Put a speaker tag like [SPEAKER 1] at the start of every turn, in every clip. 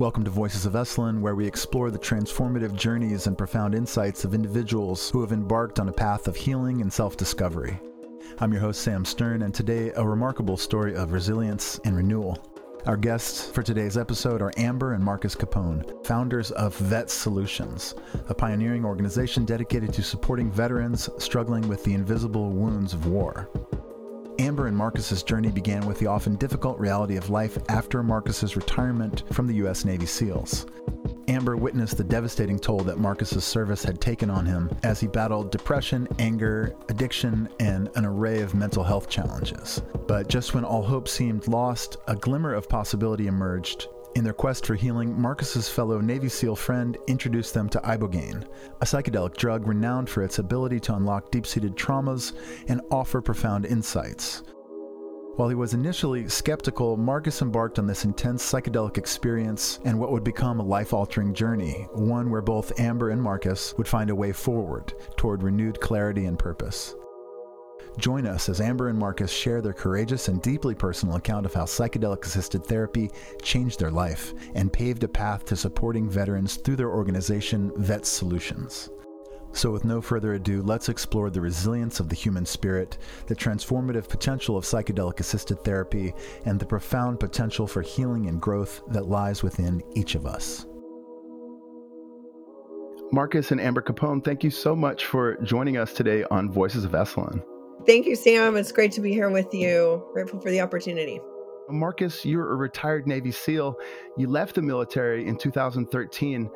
[SPEAKER 1] Welcome to Voices of Esalen, where we explore the transformative journeys and profound insights of individuals who have embarked on a path of healing and self discovery. I'm your host, Sam Stern, and today a remarkable story of resilience and renewal. Our guests for today's episode are Amber and Marcus Capone, founders of Vet Solutions, a pioneering organization dedicated to supporting veterans struggling with the invisible wounds of war. Amber and Marcus's journey began with the often difficult reality of life after Marcus's retirement from the U.S. Navy SEALs. Amber witnessed the devastating toll that Marcus's service had taken on him as he battled depression, anger, addiction, and an array of mental health challenges. But just when all hope seemed lost, a glimmer of possibility emerged in their quest for healing, Marcus's fellow Navy SEAL friend introduced them to ibogaine, a psychedelic drug renowned for its ability to unlock deep-seated traumas and offer profound insights. While he was initially skeptical, Marcus embarked on this intense psychedelic experience and what would become a life altering journey, one where both Amber and Marcus would find a way forward toward renewed clarity and purpose. Join us as Amber and Marcus share their courageous and deeply personal account of how psychedelic assisted therapy changed their life and paved a path to supporting veterans through their organization, Vet Solutions. So, with no further ado, let's explore the resilience of the human spirit, the transformative potential of psychedelic assisted therapy, and the profound potential for healing and growth that lies within each of us. Marcus and Amber Capone, thank you so much for joining us today on Voices of Esalen.
[SPEAKER 2] Thank you, Sam. It's great to be here with you. Grateful for the opportunity.
[SPEAKER 1] Marcus, you're a retired Navy SEAL. You left the military in 2013.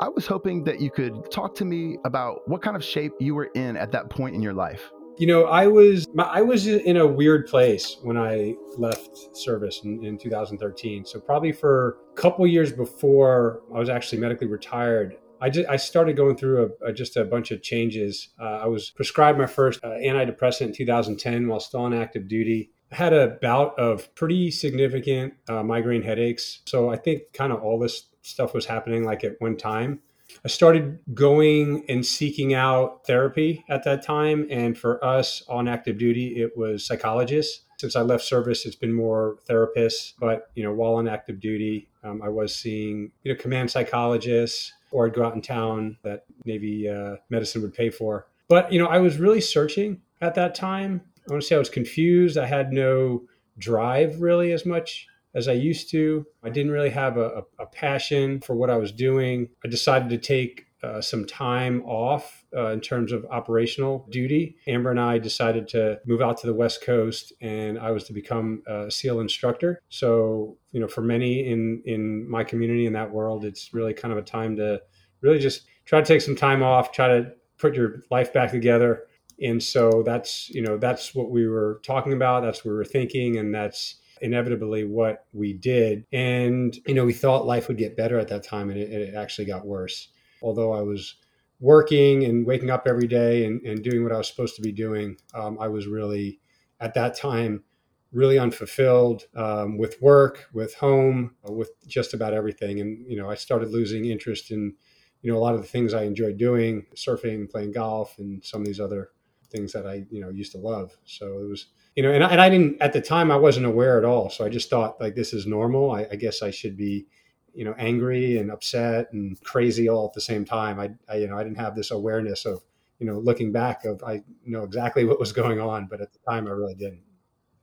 [SPEAKER 1] I was hoping that you could talk to me about what kind of shape you were in at that point in your life.
[SPEAKER 3] You know, I was I was in a weird place when I left service in, in 2013. So probably for a couple years before I was actually medically retired, I just I started going through a, a, just a bunch of changes. Uh, I was prescribed my first uh, antidepressant in 2010 while still on active duty. I had a bout of pretty significant uh, migraine headaches. So I think kind of all this stuff was happening like at one time. I started going and seeking out therapy at that time. And for us on active duty, it was psychologists. Since I left service, it's been more therapists. But, you know, while on active duty, um, I was seeing, you know, command psychologists, or I'd go out in town that Navy uh, medicine would pay for. But, you know, I was really searching at that time. I want to say I was confused. I had no drive really as much as I used to. I didn't really have a, a passion for what I was doing. I decided to take uh, some time off uh, in terms of operational duty. Amber and I decided to move out to the West Coast, and I was to become a SEAL instructor. So, you know, for many in in my community in that world, it's really kind of a time to really just try to take some time off, try to put your life back together. And so that's you know that's what we were talking about. That's what we were thinking, and that's inevitably what we did. And you know, we thought life would get better at that time, and it, it actually got worse although I was working and waking up every day and, and doing what I was supposed to be doing, um, I was really at that time really unfulfilled um, with work, with home, uh, with just about everything. And you know, I started losing interest in you know a lot of the things I enjoyed doing, surfing, playing golf, and some of these other things that I you know used to love. So it was you know, and I, and I didn't at the time I wasn't aware at all. So I just thought like this is normal. I, I guess I should be you know angry and upset and crazy all at the same time. I, I, you know I didn't have this awareness of you know looking back of I know exactly what was going on, but at the time I really didn't.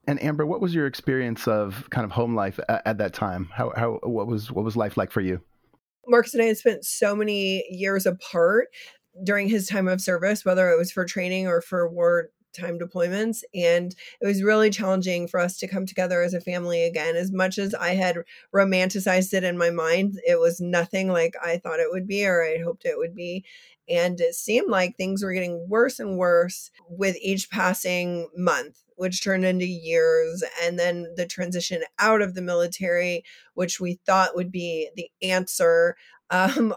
[SPEAKER 1] And Amber, what was your experience of kind of home life at, at that time? How how what was what was life like for you?
[SPEAKER 2] Marcus and I had spent so many years apart during his time of service, whether it was for training or for war time deployments and it was really challenging for us to come together as a family again. As much as i had romanticized it in my mind it was nothing like i thought it would be or i hoped it would be. And it seemed like things were getting worse and worse with each passing month which turned into years and then the transition out of the military which we thought would be the answer um,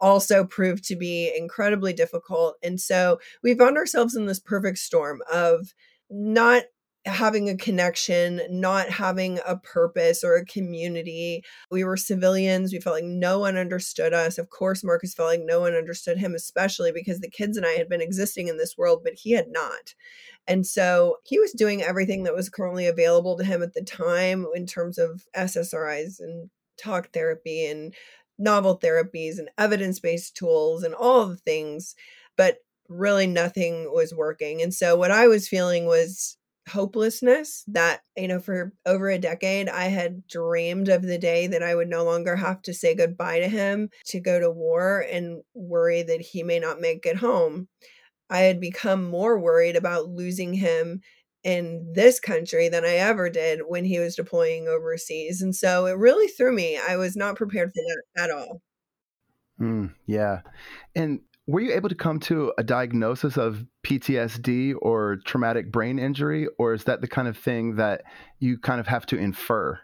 [SPEAKER 2] also proved to be incredibly difficult. And so we found ourselves in this perfect storm of not having a connection, not having a purpose or a community. We were civilians. We felt like no one understood us. Of course, Marcus felt like no one understood him, especially because the kids and I had been existing in this world, but he had not. And so he was doing everything that was currently available to him at the time in terms of SSRIs and talk therapy and novel therapies and evidence based tools and all the things, but really nothing was working. And so what I was feeling was hopelessness that, you know, for over a decade, I had dreamed of the day that I would no longer have to say goodbye to him to go to war and worry that he may not make it home. I had become more worried about losing him in this country than I ever did when he was deploying overseas. And so it really threw me. I was not prepared for that at all.
[SPEAKER 4] Mm, yeah. And were you able to come to a diagnosis of PTSD or traumatic brain injury, or is that the kind of thing that you kind of have to infer?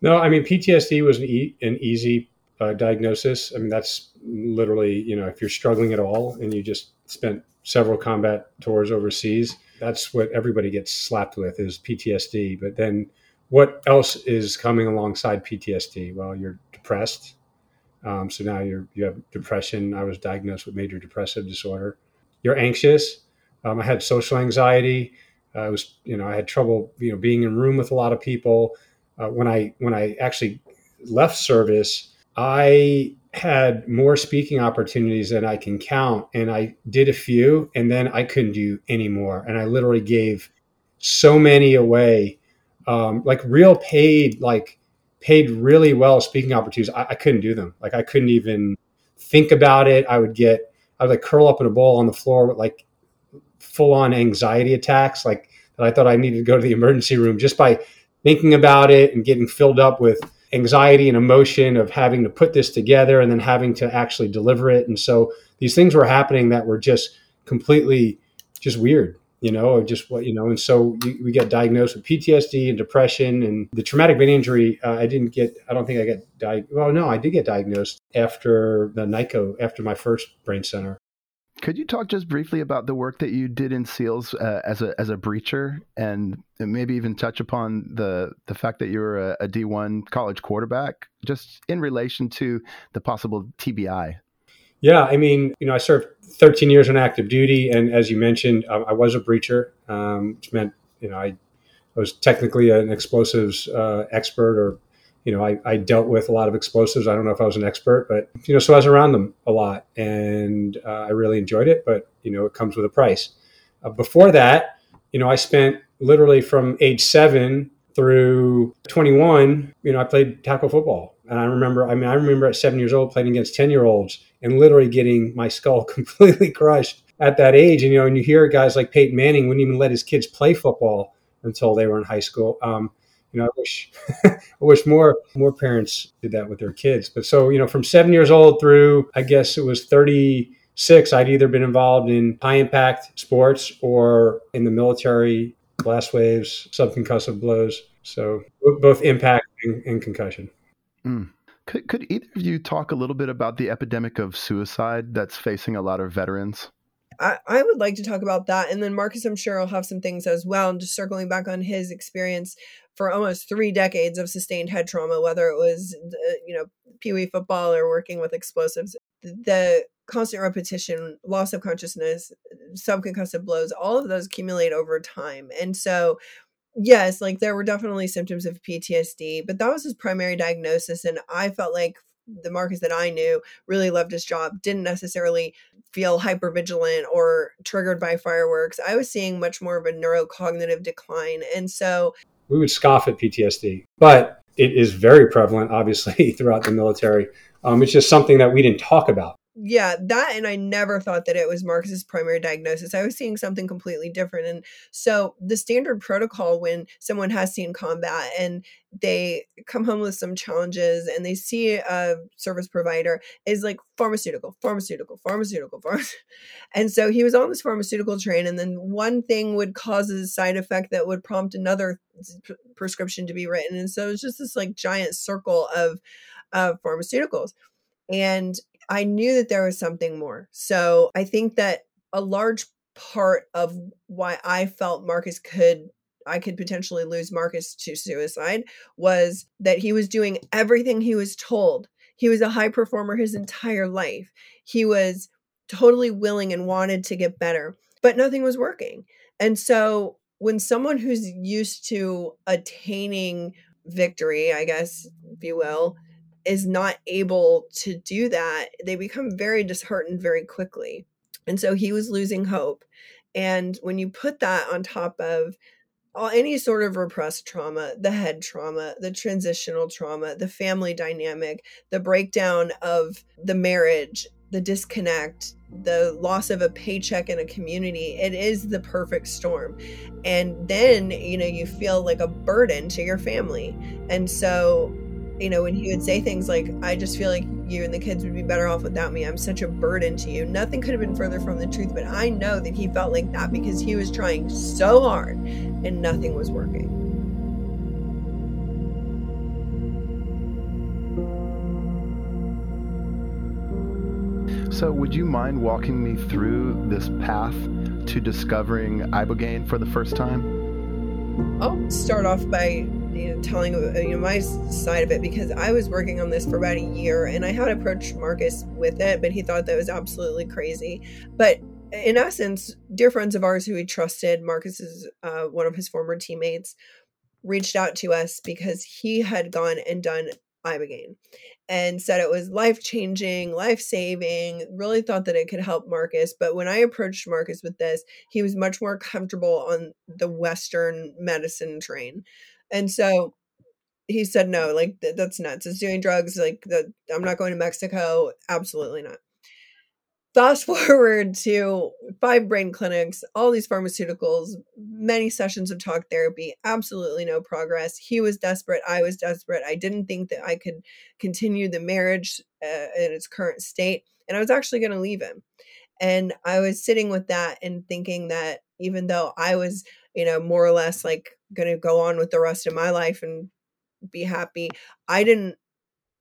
[SPEAKER 3] No, I mean, PTSD was an, e- an easy uh, diagnosis. I mean, that's literally, you know, if you're struggling at all and you just spent several combat tours overseas, that's what everybody gets slapped with is PTSD. But then what else is coming alongside PTSD? Well, you're depressed. Um, so now you're, you have depression. I was diagnosed with major depressive disorder. You're anxious. Um, I had social anxiety. Uh, I was, you know, I had trouble, you know, being in room with a lot of people. Uh, when I when I actually left service, I had more speaking opportunities than I can count. And I did a few and then I couldn't do any more. And I literally gave so many away, um, like real paid, like paid really well speaking opportunities. I, I, couldn't do them. Like I couldn't even think about it. I would get, I would like curl up in a ball on the floor with like full on anxiety attacks, like that I thought I needed to go to the emergency room just by thinking about it and getting filled up with anxiety and emotion of having to put this together and then having to actually deliver it. And so these things were happening that were just completely just weird, you know, just what, you know, and so we got diagnosed with PTSD and depression and the traumatic brain injury. Uh, I didn't get, I don't think I got diagnosed. Well, no, I did get diagnosed after the NICO, after my first brain center.
[SPEAKER 4] Could you talk just briefly about the work that you did in SEALs uh, as a as a breacher, and maybe even touch upon the the fact that you were a a D one college quarterback, just in relation to the possible TBI?
[SPEAKER 3] Yeah, I mean, you know, I served 13 years on active duty, and as you mentioned, I, I was a breacher, um, which meant you know I, I was technically an explosives uh, expert or you know, I, I dealt with a lot of explosives. I don't know if I was an expert, but, you know, so I was around them a lot and uh, I really enjoyed it, but, you know, it comes with a price. Uh, before that, you know, I spent literally from age seven through 21, you know, I played tackle football. And I remember, I mean, I remember at seven years old playing against 10 year olds and literally getting my skull completely crushed at that age. And, you know, and you hear guys like Peyton Manning wouldn't even let his kids play football until they were in high school. Um, you know, I wish I wish more more parents did that with their kids. But so, you know, from seven years old through I guess it was 36, I'd either been involved in high impact sports or in the military, blast waves, subconcussive blows. So both impact and, and concussion.
[SPEAKER 4] Mm. Could, could either of you talk a little bit about the epidemic of suicide that's facing a lot of veterans?
[SPEAKER 2] I, I would like to talk about that. And then Marcus, I'm sure, will have some things as well. And just circling back on his experience for almost three decades of sustained head trauma, whether it was, you know, pee wee football or working with explosives. The constant repetition, loss of consciousness, subconcussive blows, all of those accumulate over time. And so, yes, like there were definitely symptoms of PTSD, but that was his primary diagnosis. And I felt like the Marcus that I knew really loved his job, didn't necessarily feel hyper vigilant or triggered by fireworks. I was seeing much more of a neurocognitive decline. And so
[SPEAKER 3] we would scoff at PTSD, but it is very prevalent, obviously, throughout the military. Um, it's just something that we didn't talk about
[SPEAKER 2] yeah that and i never thought that it was marcus's primary diagnosis i was seeing something completely different and so the standard protocol when someone has seen combat and they come home with some challenges and they see a service provider is like pharmaceutical pharmaceutical pharmaceutical pharmaceutical and so he was on this pharmaceutical train and then one thing would cause a side effect that would prompt another prescription to be written and so it's just this like giant circle of of pharmaceuticals and I knew that there was something more. So I think that a large part of why I felt Marcus could I could potentially lose Marcus to suicide was that he was doing everything he was told. He was a high performer his entire life. He was totally willing and wanted to get better, but nothing was working. And so when someone who's used to attaining victory, I guess, if you will, is not able to do that, they become very disheartened very quickly. And so he was losing hope. And when you put that on top of all, any sort of repressed trauma, the head trauma, the transitional trauma, the family dynamic, the breakdown of the marriage, the disconnect, the loss of a paycheck in a community, it is the perfect storm. And then, you know, you feel like a burden to your family. And so you know, when he would say things like, I just feel like you and the kids would be better off without me. I'm such a burden to you. Nothing could have been further from the truth, but I know that he felt like that because he was trying so hard and nothing was working.
[SPEAKER 4] So, would you mind walking me through this path to discovering ibogaine for the first time?
[SPEAKER 2] I'll start off by you know, telling uh, you know my side of it because I was working on this for about a year and I had approached Marcus with it, but he thought that was absolutely crazy. But in essence, dear friends of ours who he trusted, Marcus is uh, one of his former teammates, reached out to us because he had gone and done ibogaine and said it was life changing, life saving, really thought that it could help Marcus. But when I approached Marcus with this, he was much more comfortable on the Western medicine train. And so he said, no, like th- that's nuts. It's doing drugs. Like the, I'm not going to Mexico. Absolutely not. Fast forward to five brain clinics, all these pharmaceuticals, many sessions of talk therapy, absolutely no progress. He was desperate. I was desperate. I didn't think that I could continue the marriage uh, in its current state. And I was actually going to leave him. And I was sitting with that and thinking that even though I was, you know, more or less like going to go on with the rest of my life and be happy. I didn't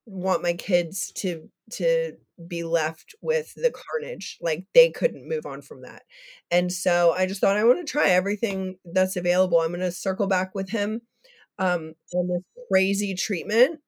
[SPEAKER 2] want my kids to to be left with the carnage like they couldn't move on from that. And so i just thought i want to try everything that's available. I'm going to circle back with him um on this crazy treatment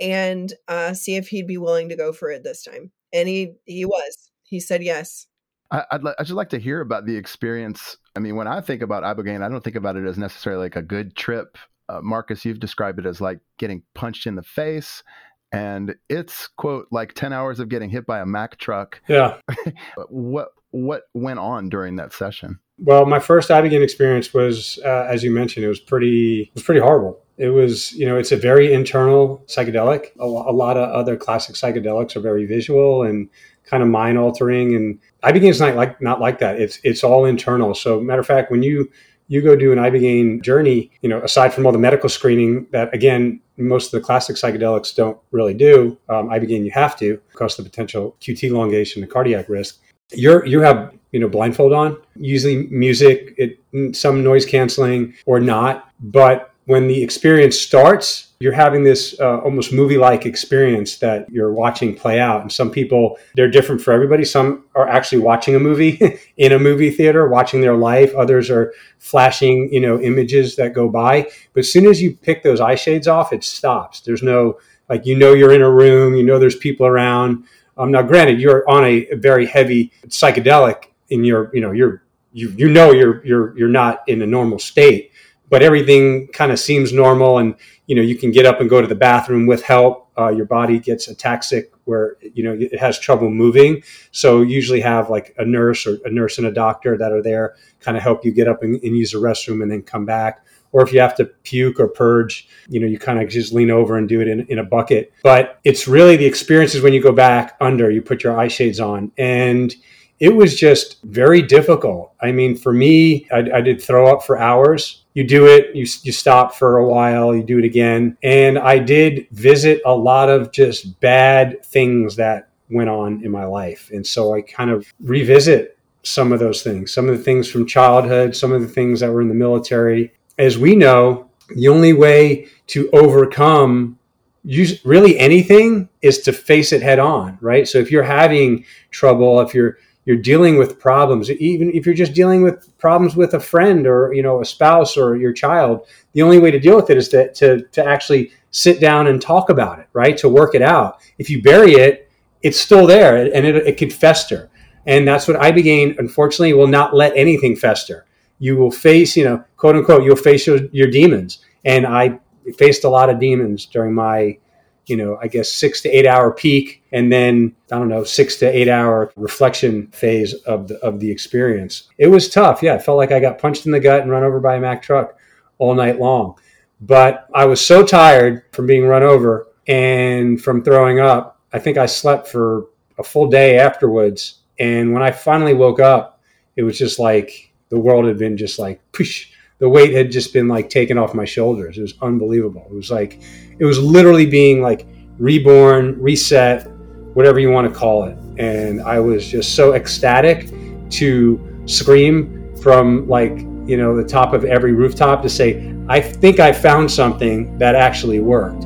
[SPEAKER 2] and uh see if he'd be willing to go for it this time. And he he was. He said yes
[SPEAKER 4] I, would li- I'd just like to hear about the experience. I mean, when I think about ibogaine, I don't think about it as necessarily like a good trip. Uh, Marcus, you've described it as like getting punched in the face, and it's quote like ten hours of getting hit by a Mack truck.
[SPEAKER 3] Yeah.
[SPEAKER 4] what what went on during that session?
[SPEAKER 3] Well, my first ibogaine experience was, uh, as you mentioned, it was pretty it was pretty horrible. It was, you know, it's a very internal psychedelic. A, a lot of other classic psychedelics are very visual and kind of mind altering. And ibogaine not like not like that. It's it's all internal. So matter of fact, when you you go do an ibogaine journey, you know, aside from all the medical screening that again most of the classic psychedelics don't really do, um, ibogaine you have to because of the potential QT elongation and cardiac risk. You're you have you know blindfold on, usually music, it, some noise canceling or not, but when the experience starts, you're having this uh, almost movie like experience that you're watching play out. And some people, they're different for everybody. Some are actually watching a movie in a movie theater, watching their life. Others are flashing, you know, images that go by. But as soon as you pick those eye shades off, it stops. There's no, like, you know, you're in a room, you know, there's people around. Um, now, granted, you're on a, very heavy psychedelic in your, you know, you're, you, you know, you're, you're, you're not in a normal state but everything kind of seems normal and you know you can get up and go to the bathroom with help. Uh, your body gets ataxic where you know it has trouble moving. So usually have like a nurse or a nurse and a doctor that are there kind of help you get up and, and use the restroom and then come back. Or if you have to puke or purge, you know, you kind of just lean over and do it in, in a bucket. But it's really the experiences when you go back under, you put your eye shades on. And it was just very difficult. I mean, for me, I, I did throw up for hours you do it, you, you stop for a while, you do it again. And I did visit a lot of just bad things that went on in my life. And so I kind of revisit some of those things, some of the things from childhood, some of the things that were in the military. As we know, the only way to overcome use really anything is to face it head on, right? So if you're having trouble, if you're you're dealing with problems. Even if you're just dealing with problems with a friend or you know a spouse or your child the only way to deal with it is to, to, to actually sit down and talk about it right? To work it out. If you bury it it's still there and it, it could fester. And that's what ibogaine unfortunately will not let anything fester. You will face you know quote unquote you'll face your, your demons. And i faced a lot of demons during my you know, I guess six to eight hour peak, and then I don't know, six to eight hour reflection phase of the of the experience. It was tough. Yeah, it felt like I got punched in the gut and run over by a Mack truck all night long. But I was so tired from being run over and from throwing up. I think I slept for a full day afterwards. And when I finally woke up, it was just like the world had been just like push. The weight had just been like taken off my shoulders. It was unbelievable. It was like it was literally being like reborn, reset, whatever you want to call it. And I was just so ecstatic to scream from like, you know, the top of every rooftop to say, I think I found something that actually worked.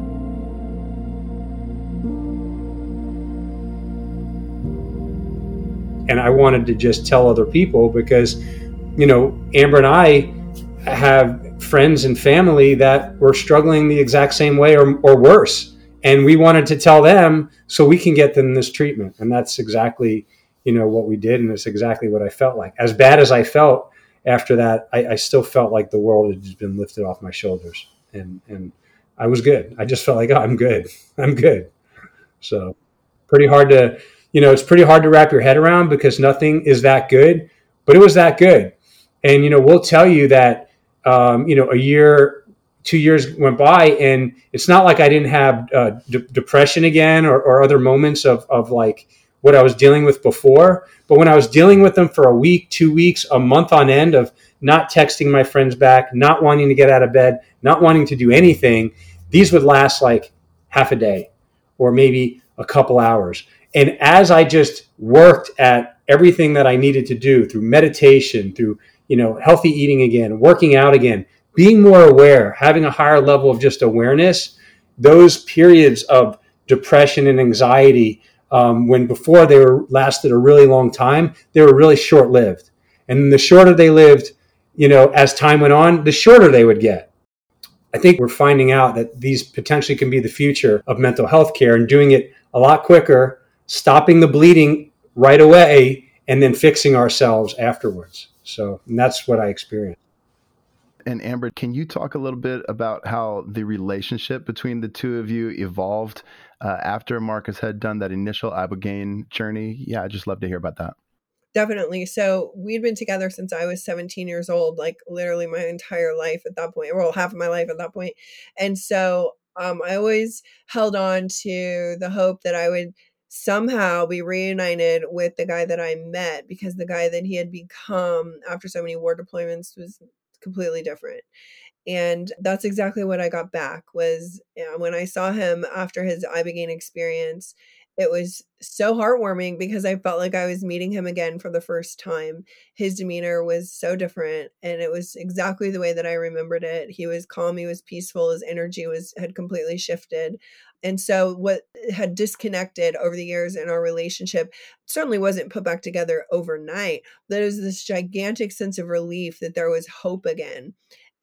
[SPEAKER 3] And I wanted to just tell other people because, you know, Amber and I have friends and family that were struggling the exact same way or, or worse. And we wanted to tell them so we can get them this treatment. And that's exactly, you know, what we did. And it's exactly what I felt like. As bad as I felt after that, I, I still felt like the world had just been lifted off my shoulders. And, and I was good. I just felt like, oh, I'm good. I'm good. So pretty hard to, you know, it's pretty hard to wrap your head around because nothing is that good, but it was that good. And, you know, we'll tell you that um, you know, a year, two years went by, and it's not like I didn't have uh, d- depression again or, or other moments of, of like what I was dealing with before. But when I was dealing with them for a week, two weeks, a month on end of not texting my friends back, not wanting to get out of bed, not wanting to do anything, these would last like half a day or maybe a couple hours. And as I just worked at everything that I needed to do through meditation, through you know, healthy eating again, working out again, being more aware, having a higher level of just awareness, those periods of depression and anxiety, um, when before they were lasted a really long time, they were really short lived. And the shorter they lived, you know, as time went on, the shorter they would get. I think we're finding out that these potentially can be the future of mental health care and doing it a lot quicker, stopping the bleeding right away, and then fixing ourselves afterwards. So that's what I experienced.
[SPEAKER 4] And Amber, can you talk a little bit about how the relationship between the two of you evolved uh, after Marcus had done that initial Ibogaine journey? Yeah, I'd just love to hear about that.
[SPEAKER 2] Definitely. So we'd been together since I was 17 years old, like literally my entire life at that point, well, half of my life at that point. And so um, I always held on to the hope that I would somehow be reunited with the guy that I met because the guy that he had become after so many war deployments was completely different. And that's exactly what I got back was you know, when I saw him after his Ibogaine experience it was so heartwarming because I felt like I was meeting him again for the first time. His demeanor was so different and it was exactly the way that I remembered it. He was calm, he was peaceful, his energy was had completely shifted. And so what had disconnected over the years in our relationship certainly wasn't put back together overnight. There was this gigantic sense of relief that there was hope again.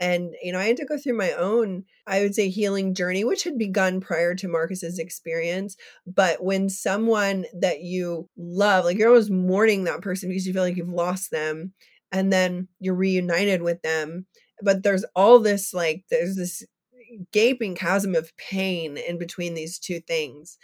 [SPEAKER 2] And, you know, I had to go through my own, I would say, healing journey, which had begun prior to Marcus's experience. But when someone that you love, like you're always mourning that person because you feel like you've lost them, and then you're reunited with them. But there's all this, like, there's this gaping chasm of pain in between these two things.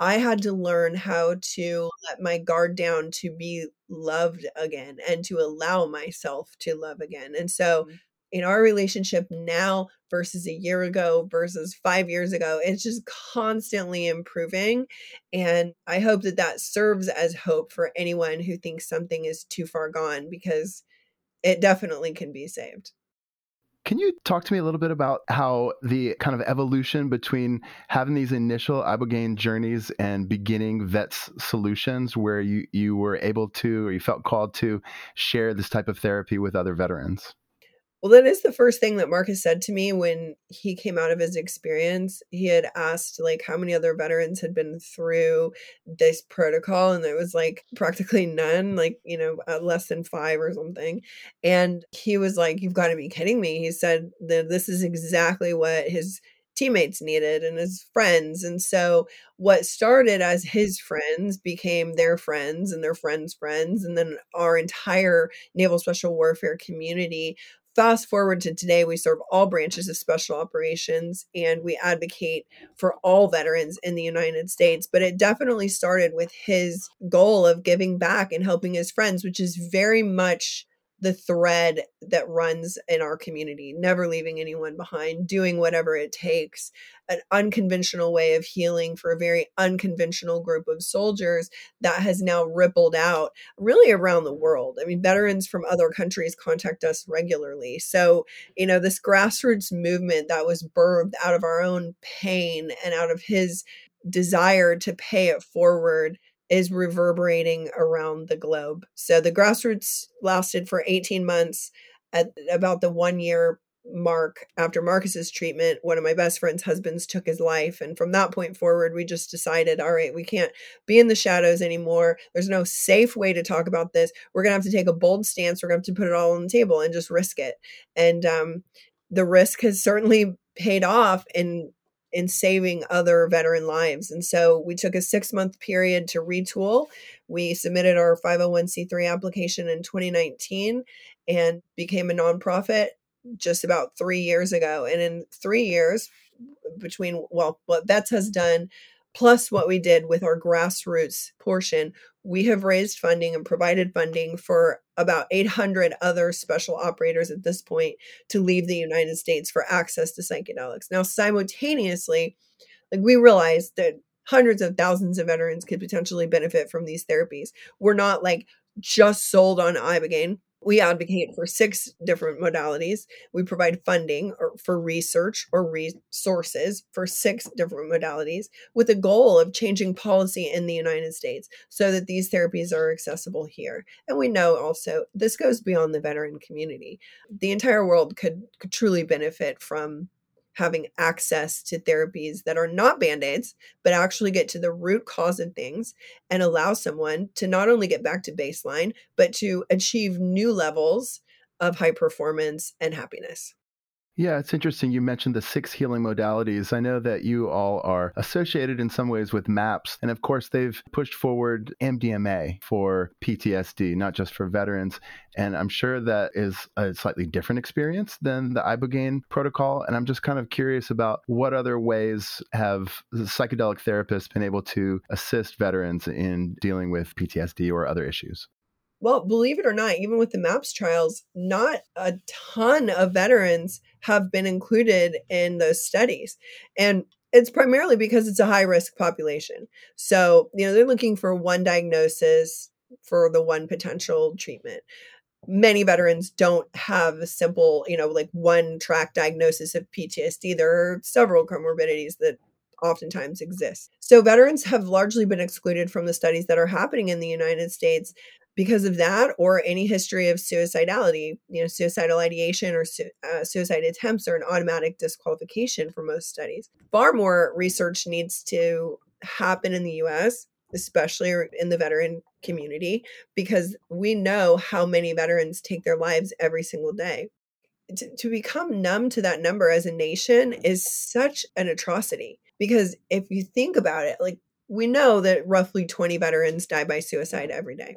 [SPEAKER 2] I had to learn how to let my guard down to be loved again and to allow myself to love again. And so, mm-hmm in our relationship now versus a year ago versus five years ago it's just constantly improving and i hope that that serves as hope for anyone who thinks something is too far gone because it definitely can be saved
[SPEAKER 4] can you talk to me a little bit about how the kind of evolution between having these initial Ibogaine journeys and beginning Vets Solutions, where you, you were able to or you felt called to share this type of therapy with other veterans?
[SPEAKER 2] Well, that is the first thing that Marcus said to me when he came out of his experience. He had asked, like, how many other veterans had been through this protocol, and there was like practically none, like, you know, uh, less than five or something. And he was like, You've got to be kidding me. He said that this is exactly what his teammates needed and his friends. And so what started as his friends became their friends and their friends' friends. And then our entire Naval Special Warfare community fast forward to today, we serve all branches of special operations and we advocate for all veterans in the United States. But it definitely started with his goal of giving back and helping his friends, which is very much the thread that runs in our community, never leaving anyone behind, doing whatever it takes, an unconventional way of healing for a very unconventional group of soldiers that has now rippled out really around the world. I mean, veterans from other countries contact us regularly. So, you know, this grassroots movement that was birthed out of our own pain and out of his desire to pay it forward is reverberating around the globe. So the grassroots lasted for 18 months. At about the one year mark after Marcus's treatment, one of my best friend's husbands took his life. And from that point forward, we just decided, all right, we can't be in the shadows anymore. There's no safe way to talk about this. We're going to have to take a bold stance. We're going to have to put it all on the table and just risk it. And um, the risk has certainly paid off in in saving other veteran lives. And so we took a six month period to retool. We submitted our 501c3 application in 2019 and became a nonprofit just about three years ago. And in three years, between well, what VETS has done, plus what we did with our grassroots portion, we have raised funding and provided funding for about 800 other special operators at this point to leave the United States for access to psychedelics. Now, simultaneously, like we realized that hundreds of thousands of veterans could potentially benefit from these therapies. We're not like just sold on ibogaine we advocate for six different modalities. We provide funding or, for research or resources for six different modalities with a goal of changing policy in the United States so that these therapies are accessible here. And we know also this goes beyond the veteran community. The entire world could, could truly benefit from having access to therapies that are not band aids, but actually get to the root cause of things and allow someone to not only get back to baseline, but to achieve new levels of high performance and happiness.
[SPEAKER 4] Yeah, it's interesting. You mentioned the six healing modalities. I know that you all are associated in some ways with MAPS. And of course, they've pushed forward MDMA for PTSD, not just for veterans. And I'm sure that is a slightly different experience than the Ibogaine protocol. And I'm just kind of curious about what other ways have psychedelic therapists been able to assist veterans in dealing with PTSD or other issues?
[SPEAKER 2] Well, believe it or not, even with the MAPS trials, not a ton of veterans have been included in those studies. And it's primarily because it's a high risk population. So, you know, they're looking for one diagnosis for the one potential treatment. Many veterans don't have a simple, you know, like one track diagnosis of PTSD. There are several comorbidities that oftentimes exist. So veterans have largely been excluded from the studies that are happening in the United States because of that or any history of suicidality you know suicidal ideation or su- uh, suicide attempts are an automatic disqualification for most studies. Far more research needs to happen in the us especially in the veteran community because we know how many veterans take their lives every single day. To, to become numb to that number as a nation is such an atrocity because if you think about it like we know that roughly 20 veterans die by suicide every day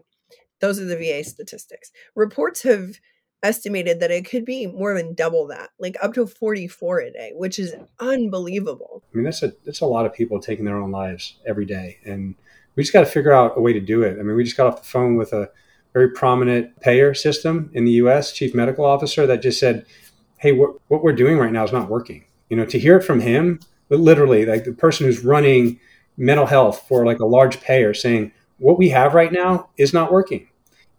[SPEAKER 2] those are the VA statistics. Reports have estimated that it could be more than double that, like up to 44 a day, which is unbelievable.
[SPEAKER 3] I mean, that's a that's a lot of people taking their own lives every day, and we just got to figure out a way to do it. I mean, we just got off the phone with a very prominent payer system in the U.S. chief medical officer that just said, "Hey, what what we're doing right now is not working." You know, to hear it from him, literally, like the person who's running mental health for like a large payer saying, "What we have right now is not working."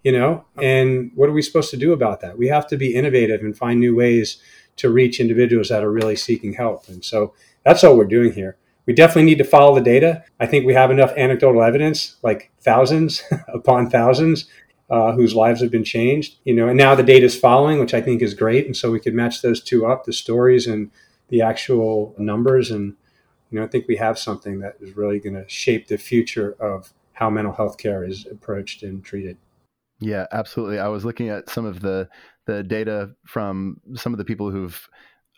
[SPEAKER 3] You know? And what are we supposed to do about that? We have to be innovative and find new ways to reach individuals that are really seeking help. And so that's all we're doing here. We definitely need to follow the data. I think we have enough anecdotal evidence like thousands upon thousands uh, whose lives have been changed you know? And now the data is following which i think is great. And so we could match those two up the stories and the actual numbers. And you know i think we have something that is really going to shape the future of how mental health care is approached and treated
[SPEAKER 4] yeah, absolutely. I was looking at some of the the data from some of the people who've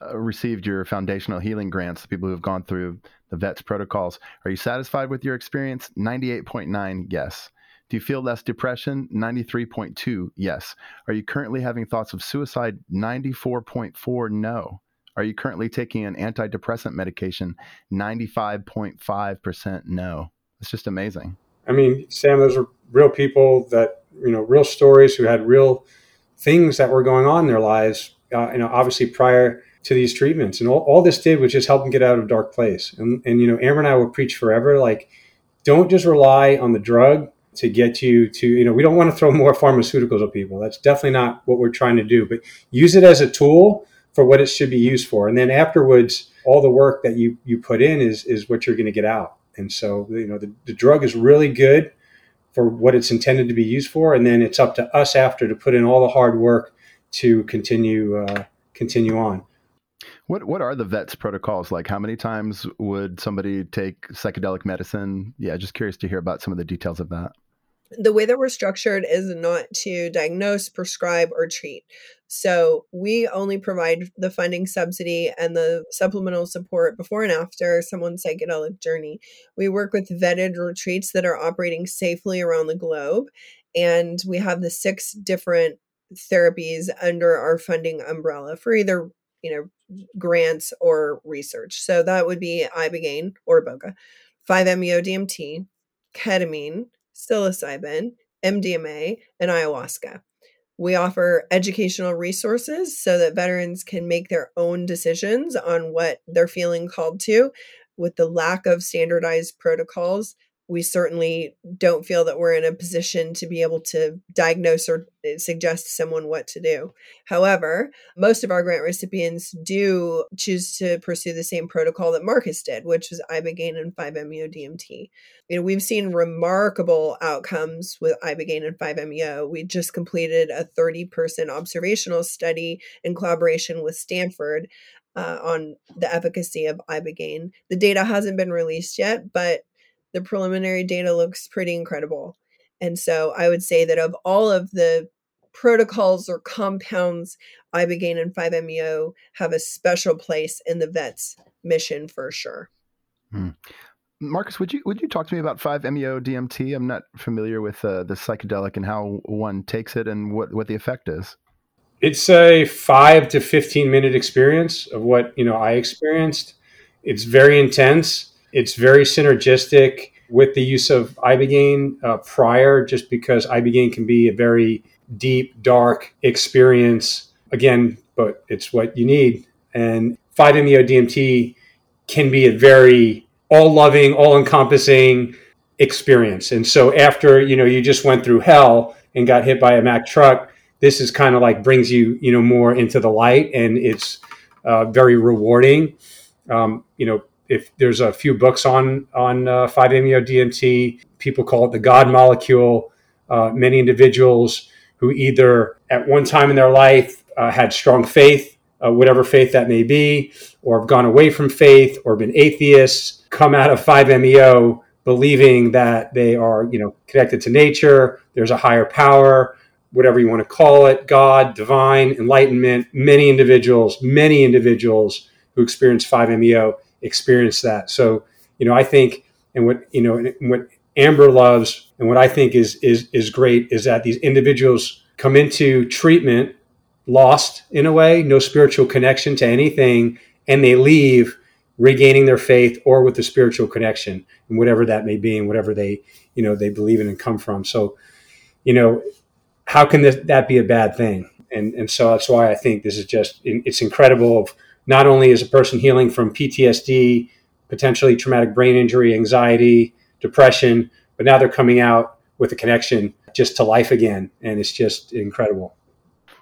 [SPEAKER 4] uh, received your foundational healing grants, the people who've gone through the VETS protocols. Are you satisfied with your experience? 98.9 yes. Do you feel less depression? 93.2, yes. Are you currently having thoughts of suicide? 94.4, no. Are you currently taking an antidepressant medication? 95.5% no. It's just amazing.
[SPEAKER 3] I mean, Sam, those are real people that, you know, real stories who had real things that were going on in their lives, uh, you know, obviously prior to these treatments. And all, all this did was just help them get out of a dark place. And, and, you know, Amber and I will preach forever like, don't just rely on the drug to get you to, you know, we don't want to throw more pharmaceuticals at people. That's definitely not what we're trying to do, but use it as a tool for what it should be used for. And then afterwards, all the work that you, you put in is, is what you're going to get out. And so, you know, the, the drug is really good for what it's intended to be used for. And then it's up to us after to put in all the hard work to continue, uh, continue on.
[SPEAKER 4] What what are the vets protocols like? How many times would somebody take psychedelic medicine? Yeah, just curious to hear about some of the details of that.
[SPEAKER 2] The way that we're structured is not to diagnose, prescribe, or treat. So we only provide the funding subsidy and the supplemental support before and after someone's psychedelic journey. We work with vetted retreats that are operating safely around the globe. And we have the six different therapies under our funding umbrella for either you know grants or research so that would be ibogaine or iboga 5meo dmt ketamine psilocybin mdma and ayahuasca. We offer educational resources so that veterans can make their own decisions on what they're feeling called to. With the lack of standardized protocols we certainly don't feel that we're in a position to be able to diagnose or uh, suggest to someone what to do. However, most of our grant recipients do choose to pursue the same protocol that Marcus did, which was ibogaine and 5-MeO DMT. You know, we've seen remarkable outcomes with ibogaine and 5-MeO. We just completed a 30-person observational study in collaboration with Stanford uh, on the efficacy of ibogaine. The data hasn't been released yet, but the preliminary data looks pretty incredible. And so I would say that of all of the protocols or compounds, ibogaine and 5-MeO have a special place in the vet's mission for sure.
[SPEAKER 4] Hmm. Marcus, would you would you talk to me about 5-MeO DMT? I'm not familiar with uh, the psychedelic and how one takes it and what, what the effect is.
[SPEAKER 3] It's a five to 15 minute experience of what you know I experienced. It's very intense it's very synergistic with the use of ibogaine uh, prior, just because ibogaine can be a very deep, dark experience. Again, but it's what you need. And 5-MeO DMT can be a very all-loving, all-encompassing experience. And so after you know you just went through hell and got hit by a Mack truck, this is kind of like brings you you know more into the light, and it's uh, very rewarding. Um, you know, if there's a few books on on uh, 5-MeO DMT, people call it the God molecule. Uh, many individuals who either at one time in their life uh, had strong faith, uh, whatever faith that may be, or have gone away from faith or been atheists, come out of 5-MeO believing that they are, you know, connected to nature. There's a higher power, whatever you want to call it, God, divine, enlightenment. Many individuals, many individuals who experience 5-MeO experience that. So, you know, I think, and what you know, what Amber loves, and what I think is is is great is that these individuals come into treatment lost in a way, no spiritual connection to anything, and they leave regaining their faith or with the spiritual connection and whatever that may be and whatever they you know they believe in and come from so you know how can this, that be a bad thing and and so that's why i think this is just it's incredible of not only is a person healing from PTSD, potentially traumatic brain injury, anxiety, depression, but now they're coming out with a connection just to life again. And it's just incredible.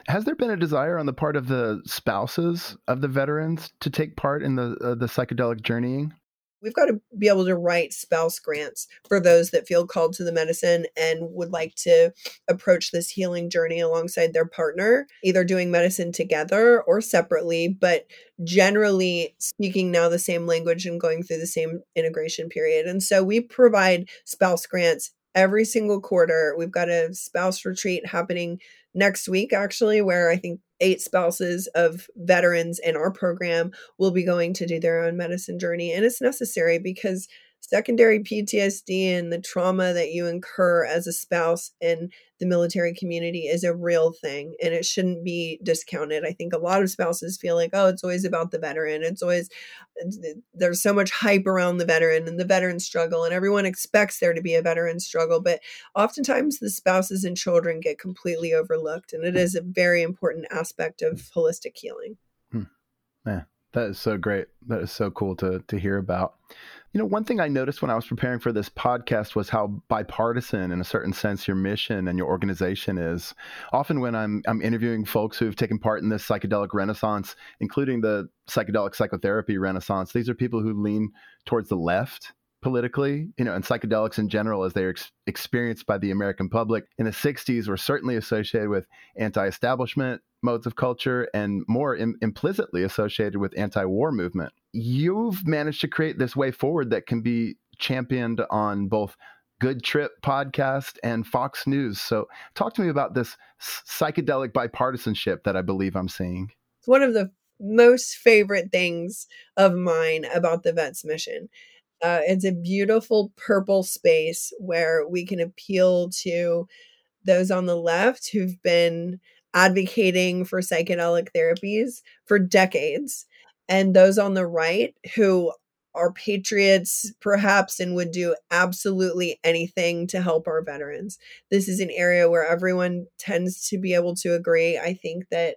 [SPEAKER 4] Has there been a desire on the part of the spouses of the veterans to take part in the uh, the psychedelic journeying?
[SPEAKER 2] We've got to be able to write spouse grants for those that feel called to the medicine and would like to approach this healing journey alongside their partner, either doing medicine together or separately, but generally speaking now the same language and going through the same integration period. And so we provide spouse grants every single quarter. We've got a spouse retreat happening next week, actually, where I think eight spouses of veterans in our program will be going to do their own medicine journey. And it's necessary because secondary PTSD and the trauma that you incur as a spouse in the military community is a real thing and it shouldn't be discounted. I think a lot of spouses feel like, oh, it's always about the veteran. It's always, there's so much hype around the veteran and the veteran struggle, and everyone expects there to be a veteran struggle. But oftentimes the spouses and children get completely overlooked, and it is a very important aspect of holistic healing.
[SPEAKER 4] Hmm. Yeah, that is so great. That is so cool to to hear about. You know, one thing I noticed when I was preparing for this podcast was how bipartisan, in a certain sense, your mission and your organization is. Often, when I'm I'm interviewing folks who've taken part in this psychedelic renaissance, including the psychedelic psychotherapy renaissance, these are people who lean towards the left politically, you know, and psychedelics in general, as they're ex- experienced by the American public in the 60s, were certainly associated with anti establishment modes of culture and more Im- implicitly associated with anti war movement. You've managed to create this way forward that can be championed on both Good Trip podcast and Fox News. So, talk to me about this psychedelic bipartisanship that I believe I'm seeing.
[SPEAKER 2] It's one of the most favorite things of mine about the Vets mission. Uh, it's a beautiful purple space where we can appeal to those on the left who've been advocating for psychedelic therapies for decades, and those on the right who are patriots, perhaps, and would do absolutely anything to help our veterans. This is an area where everyone tends to be able to agree. I think that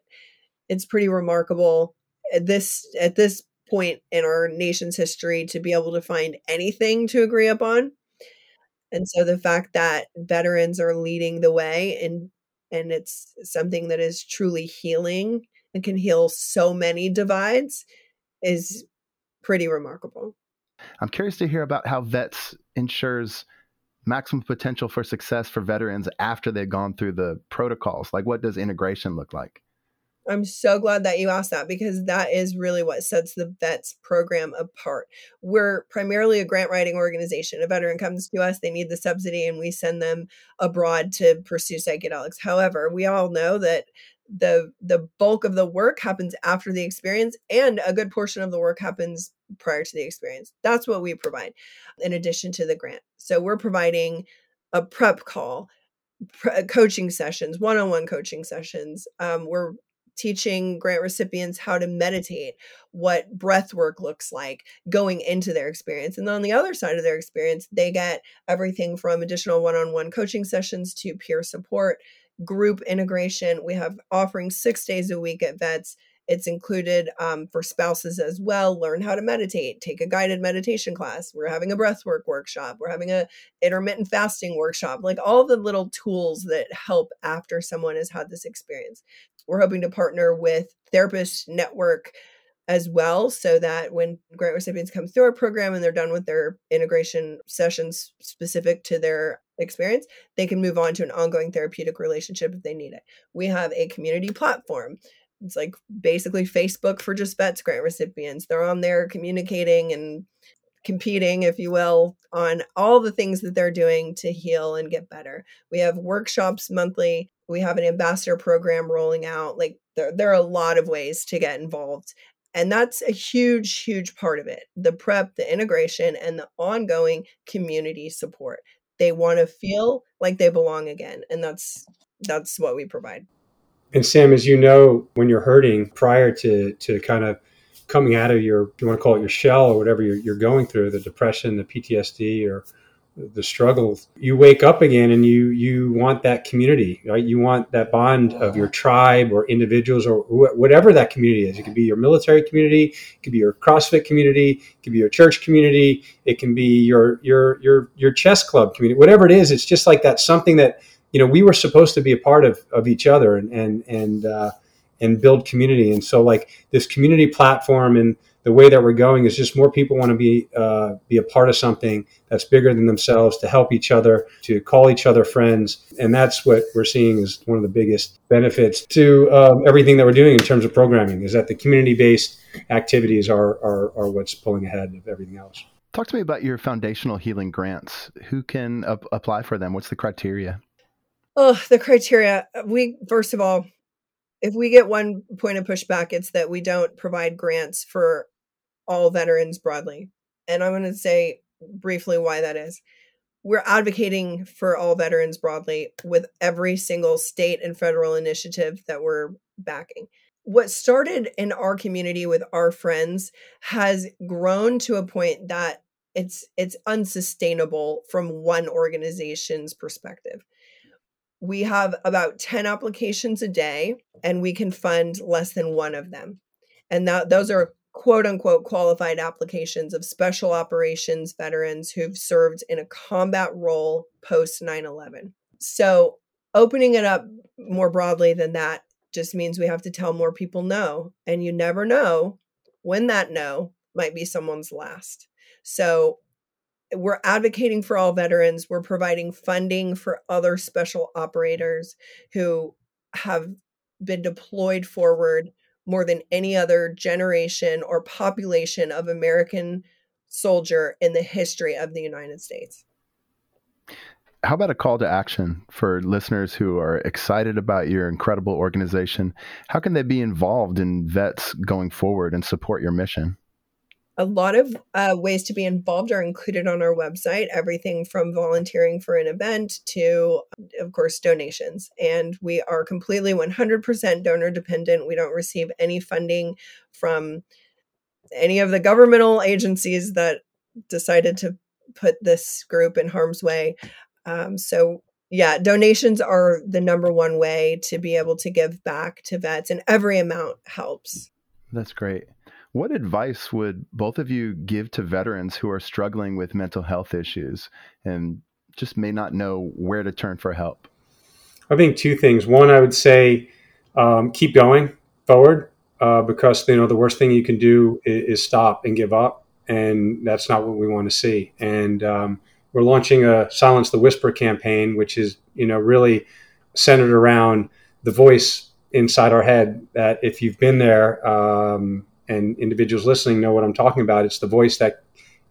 [SPEAKER 2] it's pretty remarkable at this at this point in our nation's history to be able to find anything to agree upon. And so the fact that veterans are leading the way and and it's something that is truly healing and can heal so many divides is pretty remarkable.
[SPEAKER 4] I'm curious to hear about how vets ensures maximum potential for success for veterans after they've gone through the protocols. Like what does integration look like?
[SPEAKER 2] I'm so glad that you asked that because that is really what sets the VETS program apart. We're primarily a grant writing organization. A veteran comes to us, they need the subsidy, and we send them abroad to pursue psychedelics. However, we all know that the the bulk of the work happens after the experience and a good portion of the work happens prior to the experience that's what we provide in addition to the grant so we're providing a prep call coaching sessions one-on-one coaching sessions um, we're teaching grant recipients how to meditate, what breath work looks like going into their experience. And then on the other side of their experience, they get everything from additional one on one coaching sessions to peer support, group integration. We have offerings six days a week at VETS it's included um, for spouses as well. Learn how to meditate. Take a guided meditation class. We're having a breathwork workshop. We're having a intermittent fasting workshop. Like all the little tools that help after someone has had this experience. We're hoping to partner with Therapist Network as well so that when grant recipients come through our program and they're done with their integration sessions specific to their experience they can move on to an ongoing therapeutic relationship if they need it we have a community platform it's like basically Facebook for just vets grant recipients. They're on there communicating and competing, if you will, on all the things that they're doing to heal and get better. We have workshops monthly. We have an ambassador program rolling out. Like there, there are a lot of ways to get involved. And that's a huge, huge part of it the prep, the integration, and the ongoing community support. They want to feel like they belong again. And that's that's what we provide.
[SPEAKER 3] And Sam, as you know, when you're hurting prior to to kind of coming out of your, you want to call it your shell or whatever you're, you're going through, the depression, the PTSD, or the struggle, you wake up again and you you want that community, right? You want that bond of your tribe or individuals or wh- whatever that community is. It could be your military community, it could be your CrossFit community, it could be your church community, it can be your your your your chess club community, whatever it is. It's just like that something that you know we were supposed to be a part of of each other and and and uh, and build community. And so like this community platform and the way that we're going is just more people want to be uh, be a part of something that's bigger than themselves to help each other to call each other friends. And that's what we're seeing is one of the biggest benefits to um, everything that we're doing in terms of programming is that the community based activities are, are are what's pulling ahead of everything else.
[SPEAKER 4] Talk to me about your foundational healing grants. Who can ap- apply for them? What's the criteria?
[SPEAKER 2] Oh, the criteria. Uh, we first of all, if we get one point of pushback, it's that we don't provide grants for all veterans broadly. And I'm going to say briefly why that is. We're advocating for all veterans broadly with every single state and federal initiative that we're backing. What started in our community with our friends has grown to a point that it's it's unsustainable from one organization's perspective we have about 10 applications a day and we can fund less than one of them. And that those are quote unquote qualified applications of special operations veterans who've served in a combat role post 9-11 so opening it up more broadly than that just means we have to tell more people no and you never know when that no might be someone's last. So we're advocating for all veterans. We're providing funding for other special operators who have been deployed forward more than any other generation or population of American soldier in the history of the United States.
[SPEAKER 4] How about a call to action for listeners who are excited about your incredible organization? How can they be involved in vets going forward and support your mission?
[SPEAKER 2] A lot of uh, ways to be involved are included on our website everything from volunteering for an event to of course donations. And we are completely 100% donor dependent. We don't receive any funding from any of the governmental agencies that decided to put this group in harm's way. Um, so yeah donations are the number one way to be able to give back to vets and every amount helps.
[SPEAKER 4] That's great what advice would both of you give to veterans who are struggling with mental health issues and just may not know where to turn for help?
[SPEAKER 3] I think two things. One, I would say um, keep going forward uh, because you know the worst thing you can do is, is, stop and give up, and that's not what we want to see. And um, we're launching a Silence the Whisper campaign, which is you know really centered around the voice inside our head. That if you've been there. Um, and individuals listening know what I'm talking about. It's the voice that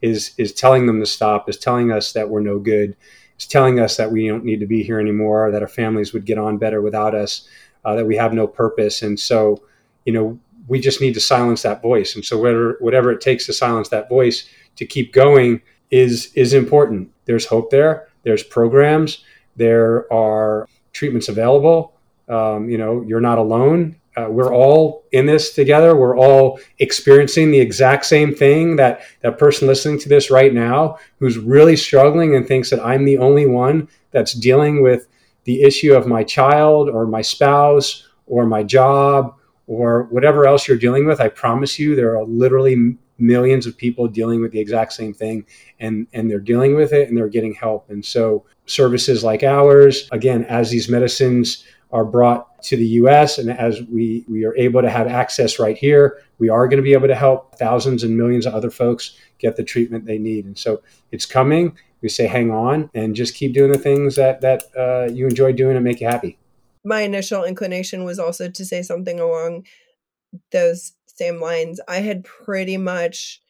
[SPEAKER 3] is is telling them to stop, is telling us that we're no good, is telling us that we don't need to be here anymore, that our families would get on better without us, uh, that we have no purpose, and so you know we just need to silence that voice. And so whatever whatever it takes to silence that voice to keep going is is important. There's hope there. There's programs. There are treatments available. Um, you know, you're not alone uh, we're all in this together. We're all experiencing the exact same thing that that person listening to this right now, who's really struggling and thinks that I'm the only one that's dealing with the issue of my child or my spouse or my job or whatever else you're dealing with. I promise you, there are literally millions of people dealing with the exact same thing and and they're dealing with it and they're getting help and so services like ours again as these medicines are brought to the US and as we, we are able to have access right here, we are going to be able to help thousands and millions of other folks get the treatment they need. And so it's coming. We say hang on and just keep doing the things that, that uh, you enjoy doing and make you happy.
[SPEAKER 2] My initial inclination was also to say something along those same lines. I had pretty much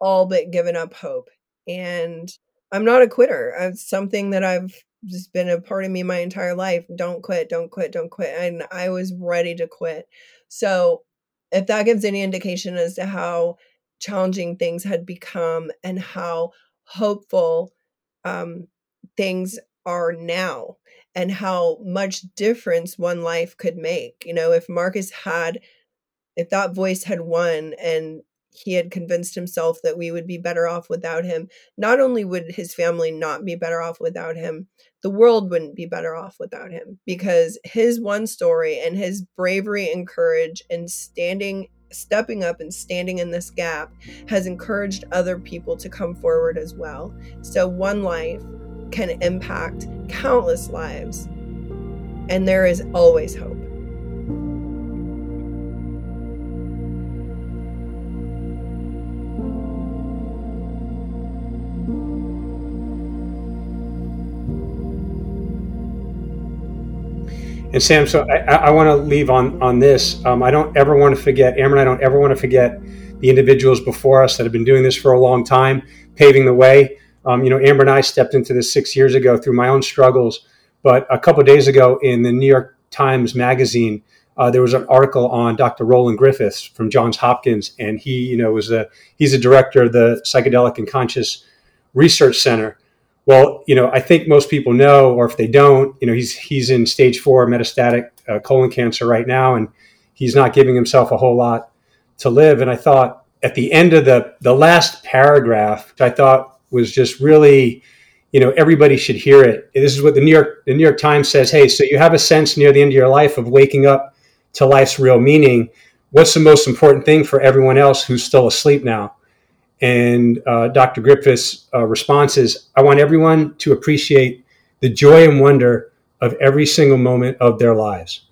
[SPEAKER 2] all but given up hope. And I'm not a quitter. It's something that I've just been a part of me my entire life. Don't quit, don't quit, don't quit. And I was ready to quit. So, if that gives any indication as to how challenging things had become and how hopeful um, things are now and how much difference one life could make. You know, if Marcus had, if that voice had won and he had convinced himself that we would be better off without him. Not only would his family not be better off without him, the world wouldn't be better off without him because his one story and his bravery and courage and standing stepping up and standing in this gap has encouraged other people to come forward as well. So one life can impact countless lives and there is always hope.
[SPEAKER 3] And Sam, so I, I want to leave on on this. Um, I don't ever want to forget, Amber and I don't ever want to forget the individuals before us that have been doing this for a long time, paving the way. Um, you know, Amber and I stepped into this six years ago through my own struggles. But a couple days ago in the New York Times Magazine, uh, there was an article on Dr. Roland Griffiths from Johns Hopkins, and he, you know, was a he's a director of the psychedelic and conscious research center. Well, you know, I think most people know, or if they don't, you know, he's he's in stage four metastatic uh, colon cancer right now, and he's not giving himself a whole lot to live. And I thought at the end of the the last paragraph, I thought was just really, you know, everybody should hear it. This is what the New York the New York Times says. Hey, so you have a sense near the end of your life of waking up to life's real meaning. What's the most important thing for everyone else who's still asleep now? And uh, Dr. Griffiths' uh, response is I want everyone to appreciate the joy and wonder of every single moment of their lives.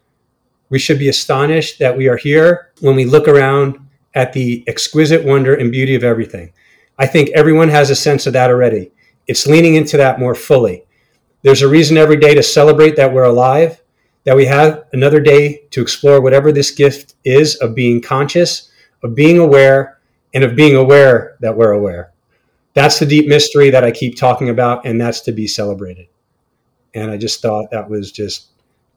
[SPEAKER 3] We should be astonished that we are here when we look around at the exquisite wonder and beauty of everything. I think everyone has a sense of that already. It's leaning into that more fully. There's a reason every day to celebrate that we're alive, that we have another day to explore whatever this gift is of being conscious, of being aware, and of being aware that we're aware. That's the deep mystery that I keep talking about, and that's to be celebrated. And I just thought that was just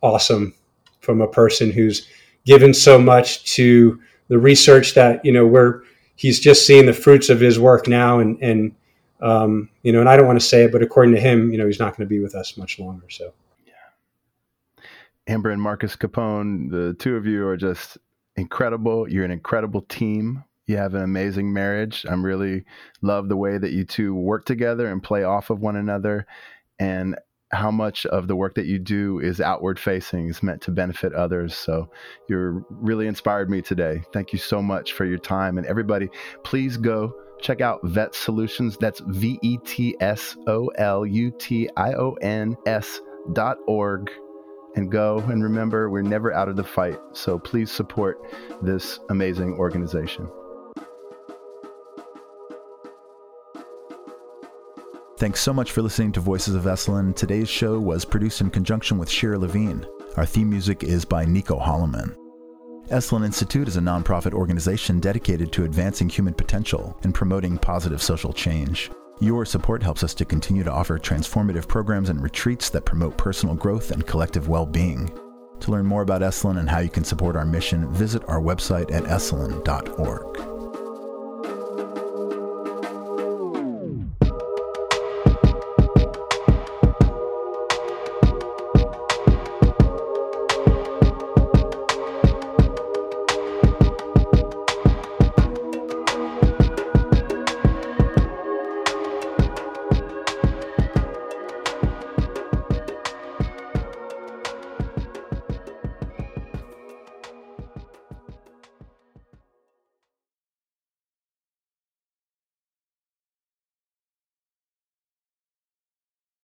[SPEAKER 3] awesome from a person who's given so much to the research that you know we're he's just seeing the fruits of his work now and and um, you know and i don't want to say it but according to him you know he's not going to be with us much longer so
[SPEAKER 4] yeah amber and marcus capone the two of you are just incredible you're an incredible team you have an amazing marriage. I'm really love the way that you two work together and play off of one another and how much of the work that you do is outward facing is meant to benefit others. So you're really inspired me today. Thank you so much for your time and everybody please go check out Vet Solutions. That's V E T S O L U T I O N S dot org and go and remember we're never out of the fight. So please support this amazing organization. Thanks so much for listening to Voices of Esalen. Today's show was produced in conjunction with Shira Levine. Our theme music is by Nico Holloman. Esalen Institute is a nonprofit organization dedicated to advancing human potential and promoting positive social change. Your support helps us to continue to offer transformative programs and retreats that promote personal growth and collective well being. To learn more about Esalen and how you can support our mission, visit our website at esalen.org.